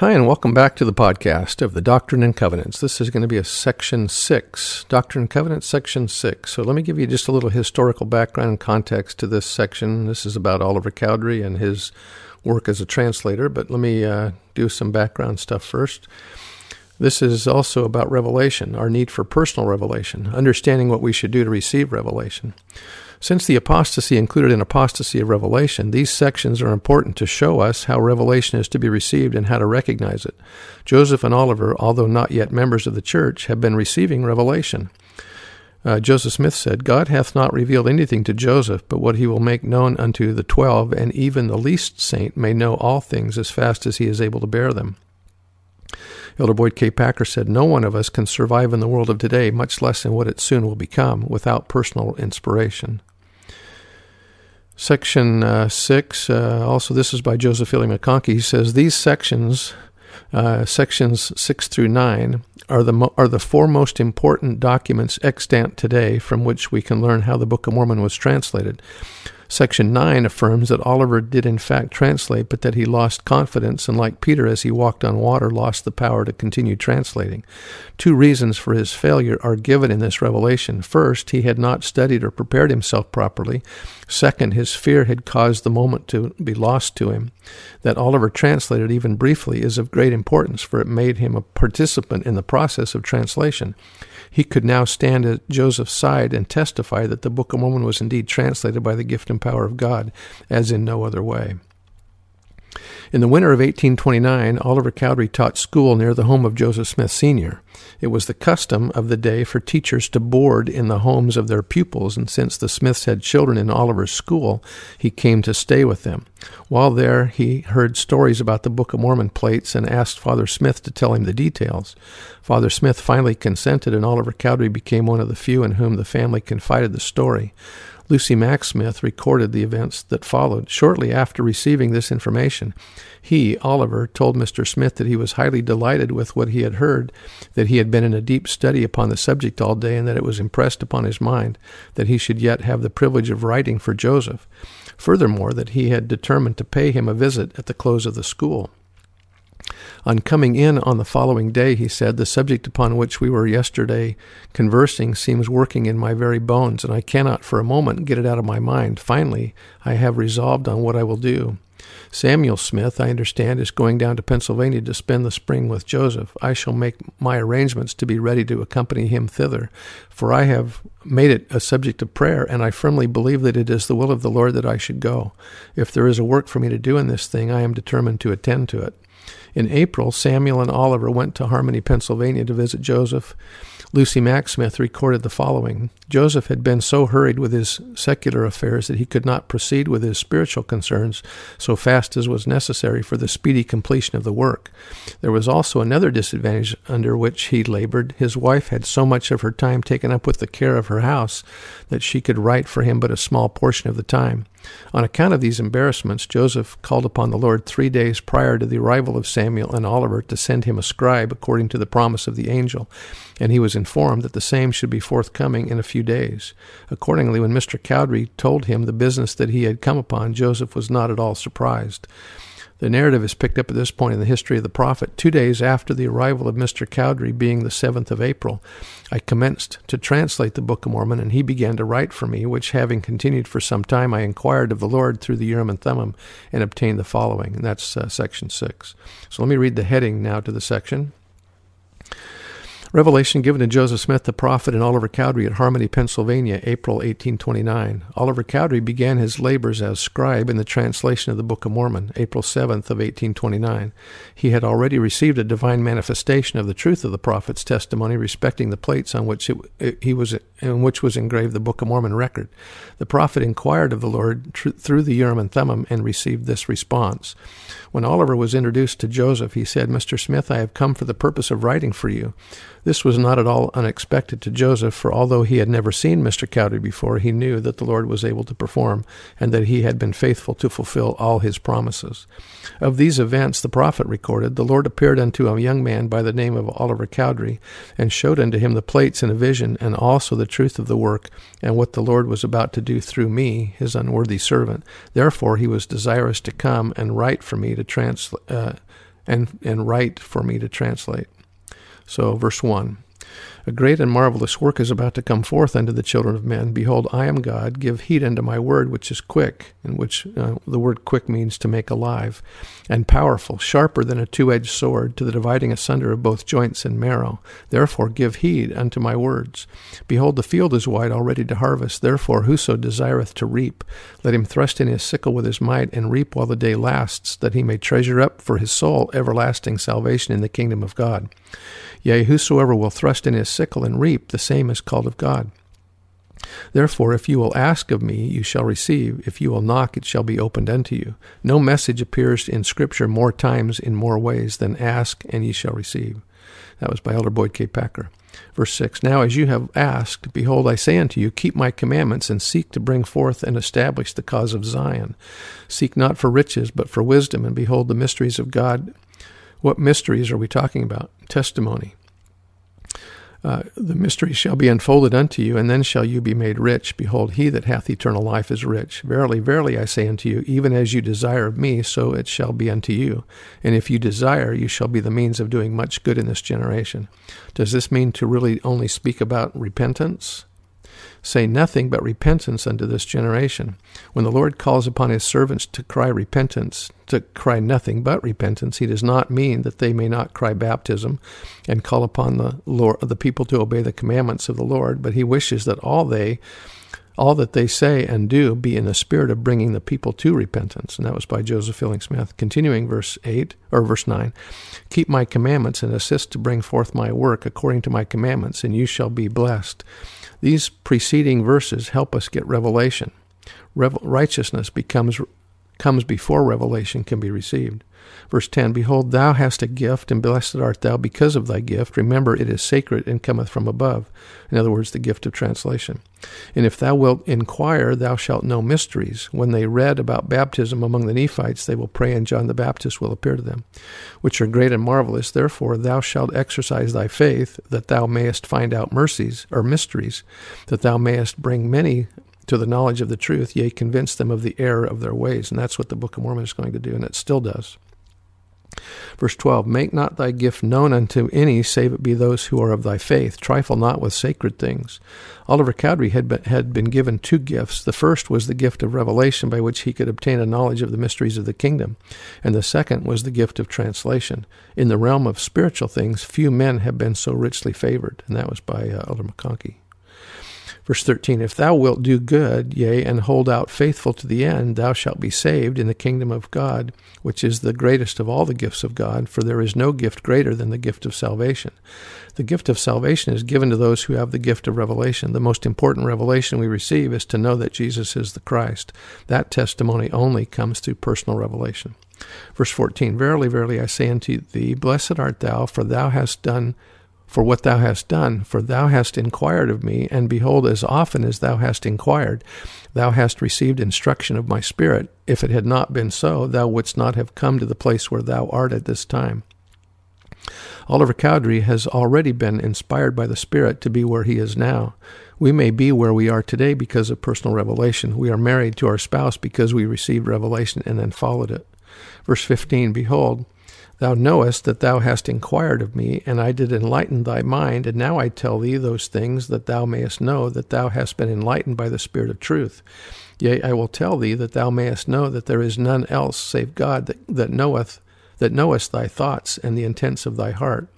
Hi, and welcome back to the podcast of the Doctrine and Covenants. This is going to be a section six, Doctrine and Covenants, section six. So let me give you just a little historical background and context to this section. This is about Oliver Cowdery and his work as a translator, but let me uh, do some background stuff first. This is also about revelation, our need for personal revelation, understanding what we should do to receive revelation. Since the apostasy included an apostasy of revelation, these sections are important to show us how revelation is to be received and how to recognize it. Joseph and Oliver, although not yet members of the church, have been receiving revelation. Uh, Joseph Smith said, God hath not revealed anything to Joseph, but what he will make known unto the twelve, and even the least saint may know all things as fast as he is able to bear them. Elder Boyd K. Packer said, No one of us can survive in the world of today, much less in what it soon will become, without personal inspiration. Section uh, 6, uh, also this is by Joseph Fielding McConkie. He says, These sections, uh, sections 6 through 9, are the, mo- are the four most important documents extant today from which we can learn how the Book of Mormon was translated. Section 9 affirms that Oliver did in fact translate, but that he lost confidence and, like Peter, as he walked on water, lost the power to continue translating. Two reasons for his failure are given in this revelation. First, he had not studied or prepared himself properly. Second, his fear had caused the moment to be lost to him. That Oliver translated even briefly is of great importance, for it made him a participant in the process of translation he could now stand at Joseph's side and testify that the Book of Mormon was indeed translated by the gift and power of God, as in no other way. In the winter of 1829, Oliver Cowdery taught school near the home of Joseph Smith Sr. It was the custom of the day for teachers to board in the homes of their pupils, and since the Smiths had children in Oliver's school, he came to stay with them. While there, he heard stories about the Book of Mormon plates and asked Father Smith to tell him the details. Father Smith finally consented, and Oliver Cowdery became one of the few in whom the family confided the story. Lucy Mack Smith recorded the events that followed. Shortly after receiving this information, he, Oliver, told Mr. Smith that he was highly delighted with what he had heard, that he had been in a deep study upon the subject all day, and that it was impressed upon his mind that he should yet have the privilege of writing for Joseph. Furthermore, that he had determined to pay him a visit at the close of the school. On coming in on the following day, he said, The subject upon which we were yesterday conversing seems working in my very bones, and I cannot for a moment get it out of my mind. Finally, I have resolved on what I will do. Samuel Smith, I understand, is going down to Pennsylvania to spend the spring with Joseph. I shall make my arrangements to be ready to accompany him thither, for I have made it a subject of prayer, and I firmly believe that it is the will of the Lord that I should go. If there is a work for me to do in this thing, I am determined to attend to it. In April, Samuel and Oliver went to Harmony, Pennsylvania to visit Joseph. Lucy Mack Smith recorded the following Joseph had been so hurried with his secular affairs that he could not proceed with his spiritual concerns so fast as was necessary for the speedy completion of the work. There was also another disadvantage under which he labored. His wife had so much of her time taken up with the care of her house that she could write for him but a small portion of the time. On account of these embarrassments, Joseph called upon the Lord three days prior to the arrival of Samuel and Oliver to send him a scribe according to the promise of the angel, and he was informed that the same should be forthcoming in a few days. Accordingly, when Mr. Cowdery told him the business that he had come upon, Joseph was not at all surprised. The narrative is picked up at this point in the history of the prophet. Two days after the arrival of Mr. Cowdery, being the 7th of April, I commenced to translate the Book of Mormon, and he began to write for me, which having continued for some time, I inquired of the Lord through the Urim and Thummim and obtained the following. And that's uh, section 6. So let me read the heading now to the section. Revelation given to Joseph Smith the prophet and Oliver Cowdery at Harmony, Pennsylvania, April 1829. Oliver Cowdery began his labors as scribe in the translation of the Book of Mormon, April 7th of 1829. He had already received a divine manifestation of the truth of the prophet's testimony respecting the plates on which it, it, he was in which was engraved the Book of Mormon record. The prophet inquired of the Lord tr- through the Urim and Thummim and received this response. When Oliver was introduced to Joseph, he said, Mr. Smith, I have come for the purpose of writing for you. This was not at all unexpected to Joseph, for although he had never seen Mr. Cowdery before, he knew that the Lord was able to perform, and that he had been faithful to fulfill all his promises. Of these events the prophet recorded, The Lord appeared unto a young man by the name of Oliver Cowdery, and showed unto him the plates in a vision, and also the truth of the work, and what the Lord was about to do through me, his unworthy servant. Therefore he was desirous to come and write for me to translate, uh, and, and write for me to translate. So, verse 1 A great and marvelous work is about to come forth unto the children of men. Behold, I am God. Give heed unto my word, which is quick, in which uh, the word quick means to make alive, and powerful, sharper than a two edged sword, to the dividing asunder of both joints and marrow. Therefore, give heed unto my words. Behold, the field is wide already to harvest. Therefore, whoso desireth to reap, let him thrust in his sickle with his might, and reap while the day lasts, that he may treasure up for his soul everlasting salvation in the kingdom of God. Yea, whosoever will thrust in his sickle and reap, the same is called of God. Therefore, if you will ask of me, you shall receive. If you will knock, it shall be opened unto you. No message appears in Scripture more times in more ways than ask and ye shall receive. That was by Elder Boyd K. Packer. Verse 6 Now as you have asked, behold, I say unto you, keep my commandments, and seek to bring forth and establish the cause of Zion. Seek not for riches, but for wisdom, and behold the mysteries of God what mysteries are we talking about? Testimony. Uh, the mystery shall be unfolded unto you, and then shall you be made rich. Behold, he that hath eternal life is rich. Verily, verily, I say unto you, even as you desire of me, so it shall be unto you. And if you desire, you shall be the means of doing much good in this generation. Does this mean to really only speak about repentance? Say nothing but repentance unto this generation. When the Lord calls upon his servants to cry repentance, to cry nothing but repentance, he does not mean that they may not cry baptism and call upon the Lord the people to obey the commandments of the Lord, but he wishes that all they all that they say and do be in the spirit of bringing the people to repentance. And that was by Joseph Fielding Smith. Continuing verse 8 or verse 9 Keep my commandments and assist to bring forth my work according to my commandments, and you shall be blessed. These preceding verses help us get revelation. Revel- righteousness becomes comes before revelation can be received. Verse 10 Behold, thou hast a gift, and blessed art thou because of thy gift. Remember, it is sacred and cometh from above. In other words, the gift of translation. And if thou wilt inquire, thou shalt know mysteries. When they read about baptism among the Nephites, they will pray, and John the Baptist will appear to them, which are great and marvelous. Therefore, thou shalt exercise thy faith, that thou mayest find out mercies, or mysteries, that thou mayest bring many to the knowledge of the truth, yea, convince them of the error of their ways. And that's what the Book of Mormon is going to do, and it still does. Verse 12 Make not thy gift known unto any, save it be those who are of thy faith. Trifle not with sacred things. Oliver Cowdery had been, had been given two gifts. The first was the gift of revelation, by which he could obtain a knowledge of the mysteries of the kingdom, and the second was the gift of translation. In the realm of spiritual things, few men have been so richly favored, and that was by uh, Elder McConkie. Verse 13 If thou wilt do good, yea, and hold out faithful to the end, thou shalt be saved in the kingdom of God, which is the greatest of all the gifts of God, for there is no gift greater than the gift of salvation. The gift of salvation is given to those who have the gift of revelation. The most important revelation we receive is to know that Jesus is the Christ. That testimony only comes through personal revelation. Verse 14 Verily, verily, I say unto thee, Blessed art thou, for thou hast done for what thou hast done, for thou hast inquired of me, and behold, as often as thou hast inquired, thou hast received instruction of my Spirit. If it had not been so, thou wouldst not have come to the place where thou art at this time. Oliver Cowdery has already been inspired by the Spirit to be where he is now. We may be where we are today because of personal revelation. We are married to our spouse because we received revelation and then followed it. Verse 15 Behold, Thou knowest that thou hast inquired of me, and I did enlighten thy mind, and now I tell thee those things that thou mayest know that thou hast been enlightened by the Spirit of truth. Yea, I will tell thee that thou mayest know that there is none else save God that, that knoweth that knowest thy thoughts and the intents of thy heart.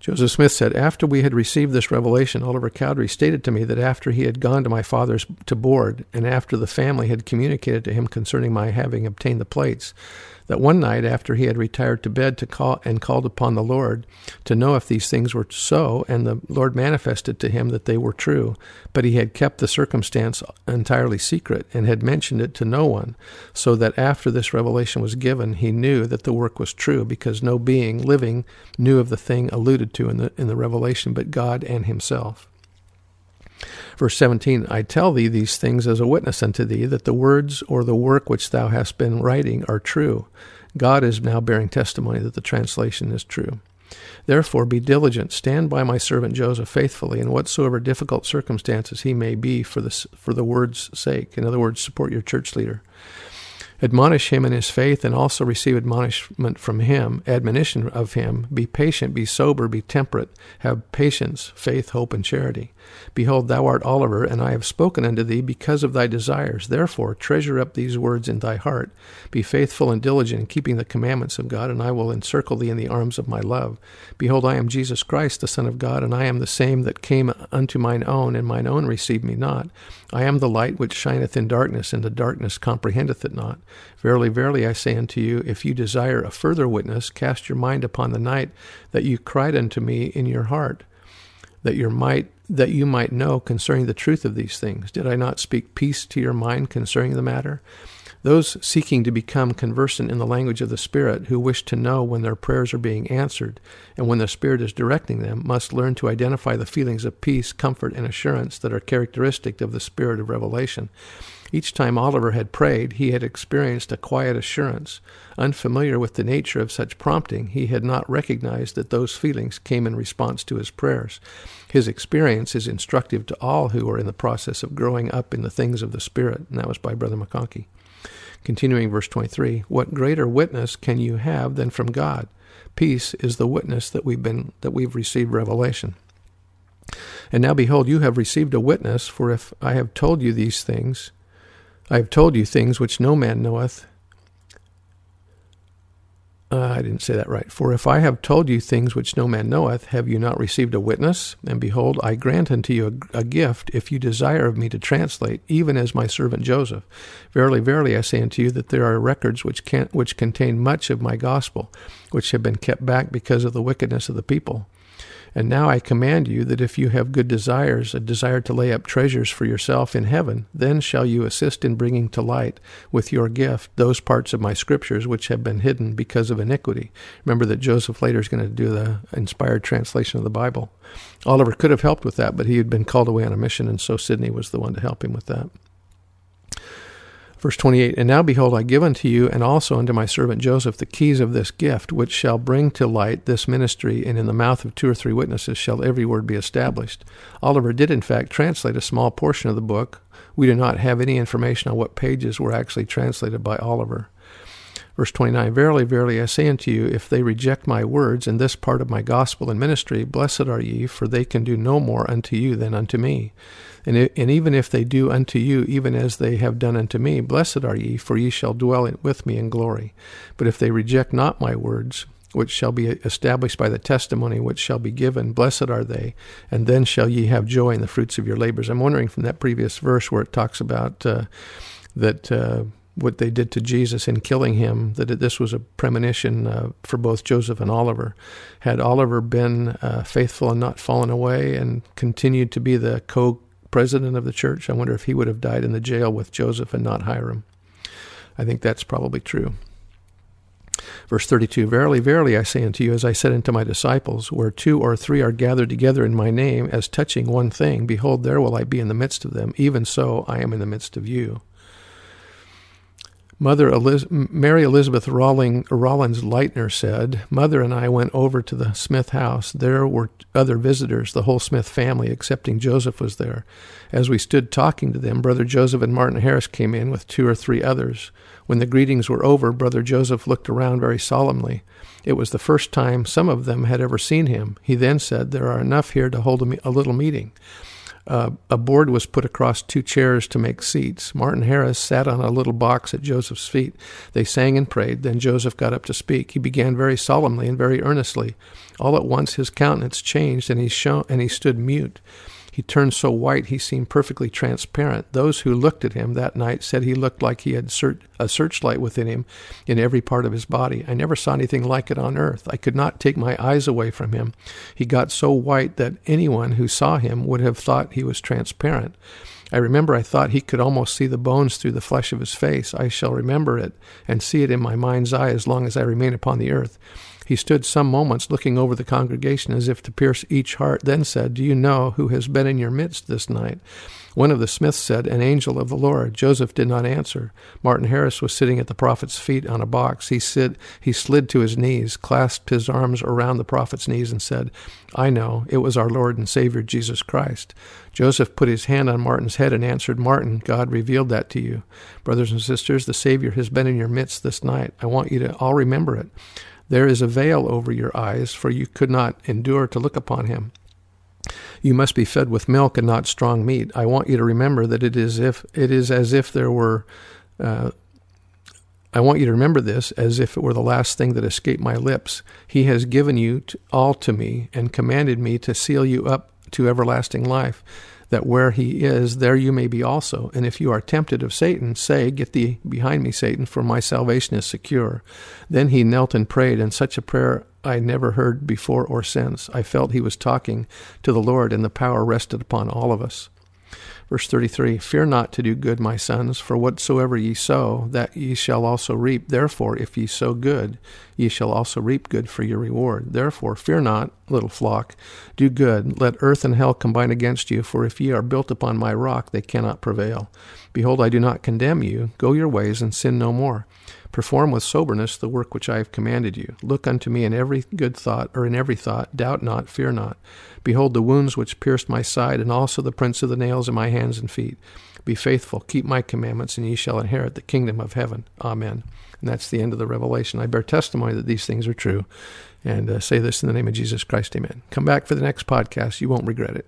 Joseph Smith said, After we had received this revelation, Oliver Cowdery stated to me that after he had gone to my father's to board, and after the family had communicated to him concerning my having obtained the plates, that one night after he had retired to bed to call and called upon the Lord to know if these things were so, and the Lord manifested to him that they were true, but he had kept the circumstance entirely secret and had mentioned it to no one, so that after this revelation was given, he knew that the work was true, because no being living knew of the thing alluded to in the in the revelation but God and himself. Verse 17 I tell thee these things as a witness unto thee, that the words or the work which thou hast been writing are true. God is now bearing testimony that the translation is true. Therefore, be diligent, stand by my servant Joseph faithfully in whatsoever difficult circumstances he may be for the, for the word's sake. In other words, support your church leader. Admonish him in his faith and also receive admonishment from him, admonition of him. Be patient, be sober, be temperate. Have patience, faith, hope, and charity. Behold, thou art Oliver, and I have spoken unto thee because of thy desires. Therefore, treasure up these words in thy heart. Be faithful and diligent in keeping the commandments of God, and I will encircle thee in the arms of my love. Behold, I am Jesus Christ, the Son of God, and I am the same that came unto mine own, and mine own received me not. I am the light which shineth in darkness, and the darkness comprehendeth it not. Verily, verily, I say unto you, if you desire a further witness, cast your mind upon the night that you cried unto me in your heart, that your might that you might know concerning the truth of these things. Did I not speak peace to your mind concerning the matter? Those seeking to become conversant in the language of the Spirit, who wish to know when their prayers are being answered and when the Spirit is directing them, must learn to identify the feelings of peace, comfort, and assurance that are characteristic of the Spirit of revelation. Each time Oliver had prayed, he had experienced a quiet assurance. Unfamiliar with the nature of such prompting, he had not recognized that those feelings came in response to his prayers. His experience is instructive to all who are in the process of growing up in the things of the Spirit, and that was by Brother McConkie. Continuing verse 23, what greater witness can you have than from God? Peace is the witness that we've been that we've received revelation. And now behold, you have received a witness, for if I have told you these things, I have told you things which no man knoweth. Uh, I didn't say that right. For if I have told you things which no man knoweth, have you not received a witness? And behold, I grant unto you a, a, gift, if you desire of me to translate, even as my servant Joseph. Verily, verily, I say unto you that there are records which can which contain much of my gospel, which have been kept back because of the wickedness of the people. And now I command you that if you have good desires, a desire to lay up treasures for yourself in heaven, then shall you assist in bringing to light with your gift those parts of my scriptures which have been hidden because of iniquity. Remember that Joseph later is going to do the inspired translation of the Bible. Oliver could have helped with that, but he had been called away on a mission, and so Sidney was the one to help him with that. Verse 28 And now behold, I give unto you and also unto my servant Joseph the keys of this gift, which shall bring to light this ministry, and in the mouth of two or three witnesses shall every word be established. Oliver did, in fact, translate a small portion of the book. We do not have any information on what pages were actually translated by Oliver. Verse 29 Verily, verily, I say unto you, if they reject my words and this part of my gospel and ministry, blessed are ye, for they can do no more unto you than unto me. And, it, and even if they do unto you, even as they have done unto me, blessed are ye, for ye shall dwell with me in glory. But if they reject not my words, which shall be established by the testimony which shall be given. Blessed are they, and then shall ye have joy in the fruits of your labors. I'm wondering from that previous verse where it talks about uh, that uh, what they did to Jesus in killing him, that this was a premonition uh, for both Joseph and Oliver. Had Oliver been uh, faithful and not fallen away and continued to be the co president of the church, I wonder if he would have died in the jail with Joseph and not Hyrum. I think that's probably true. Verse 32 Verily, verily, I say unto you, as I said unto my disciples, where two or three are gathered together in my name, as touching one thing, behold, there will I be in the midst of them. Even so, I am in the midst of you. Mother Eliz- Mary Elizabeth Rawling, Rollins Lightner said, Mother and I went over to the Smith house. There were other visitors, the whole Smith family, excepting Joseph was there. As we stood talking to them, Brother Joseph and Martin Harris came in with two or three others. When the greetings were over, Brother Joseph looked around very solemnly. It was the first time some of them had ever seen him. He then said, There are enough here to hold a, a little meeting. Uh, a board was put across two chairs to make seats. Martin Harris sat on a little box at Joseph's feet. They sang and prayed. Then Joseph got up to speak. He began very solemnly and very earnestly. All at once his countenance changed, and he, and he stood mute. He turned so white he seemed perfectly transparent. Those who looked at him that night said he looked like he had a searchlight within him in every part of his body. I never saw anything like it on earth. I could not take my eyes away from him. He got so white that anyone who saw him would have thought he was transparent. I remember I thought he could almost see the bones through the flesh of his face. I shall remember it and see it in my mind's eye as long as I remain upon the earth. He stood some moments looking over the congregation as if to pierce each heart, then said, Do you know who has been in your midst this night? One of the smiths said, An angel of the Lord. Joseph did not answer. Martin Harris was sitting at the prophet's feet on a box. He, slid, he slid to his knees, clasped his arms around the prophet's knees, and said, I know, it was our Lord and Savior Jesus Christ. Joseph put his hand on Martin's head and answered, Martin, God revealed that to you. Brothers and sisters, the Savior has been in your midst this night. I want you to all remember it. There is a veil over your eyes, for you could not endure to look upon him. You must be fed with milk and not strong meat. I want you to remember that it is if it is as if there were. Uh, I want you to remember this as if it were the last thing that escaped my lips. He has given you to, all to me and commanded me to seal you up to everlasting life that where he is, there you may be also. And if you are tempted of Satan, say, Get thee behind me, Satan, for my salvation is secure. Then he knelt and prayed, and such a prayer I never heard before or since. I felt he was talking to the Lord, and the power rested upon all of us. Verse 33 Fear not to do good, my sons, for whatsoever ye sow, that ye shall also reap. Therefore, if ye sow good, ye shall also reap good for your reward. Therefore, fear not, little flock. Do good. Let earth and hell combine against you, for if ye are built upon my rock, they cannot prevail. Behold, I do not condemn you. Go your ways and sin no more. Perform with soberness the work which I have commanded you. Look unto me in every good thought, or in every thought. Doubt not, fear not. Behold the wounds which pierced my side, and also the prints of the nails in my hands and feet. Be faithful, keep my commandments, and ye shall inherit the kingdom of heaven. Amen. And that's the end of the revelation. I bear testimony that these things are true, and uh, say this in the name of Jesus Christ. Amen. Come back for the next podcast. You won't regret it.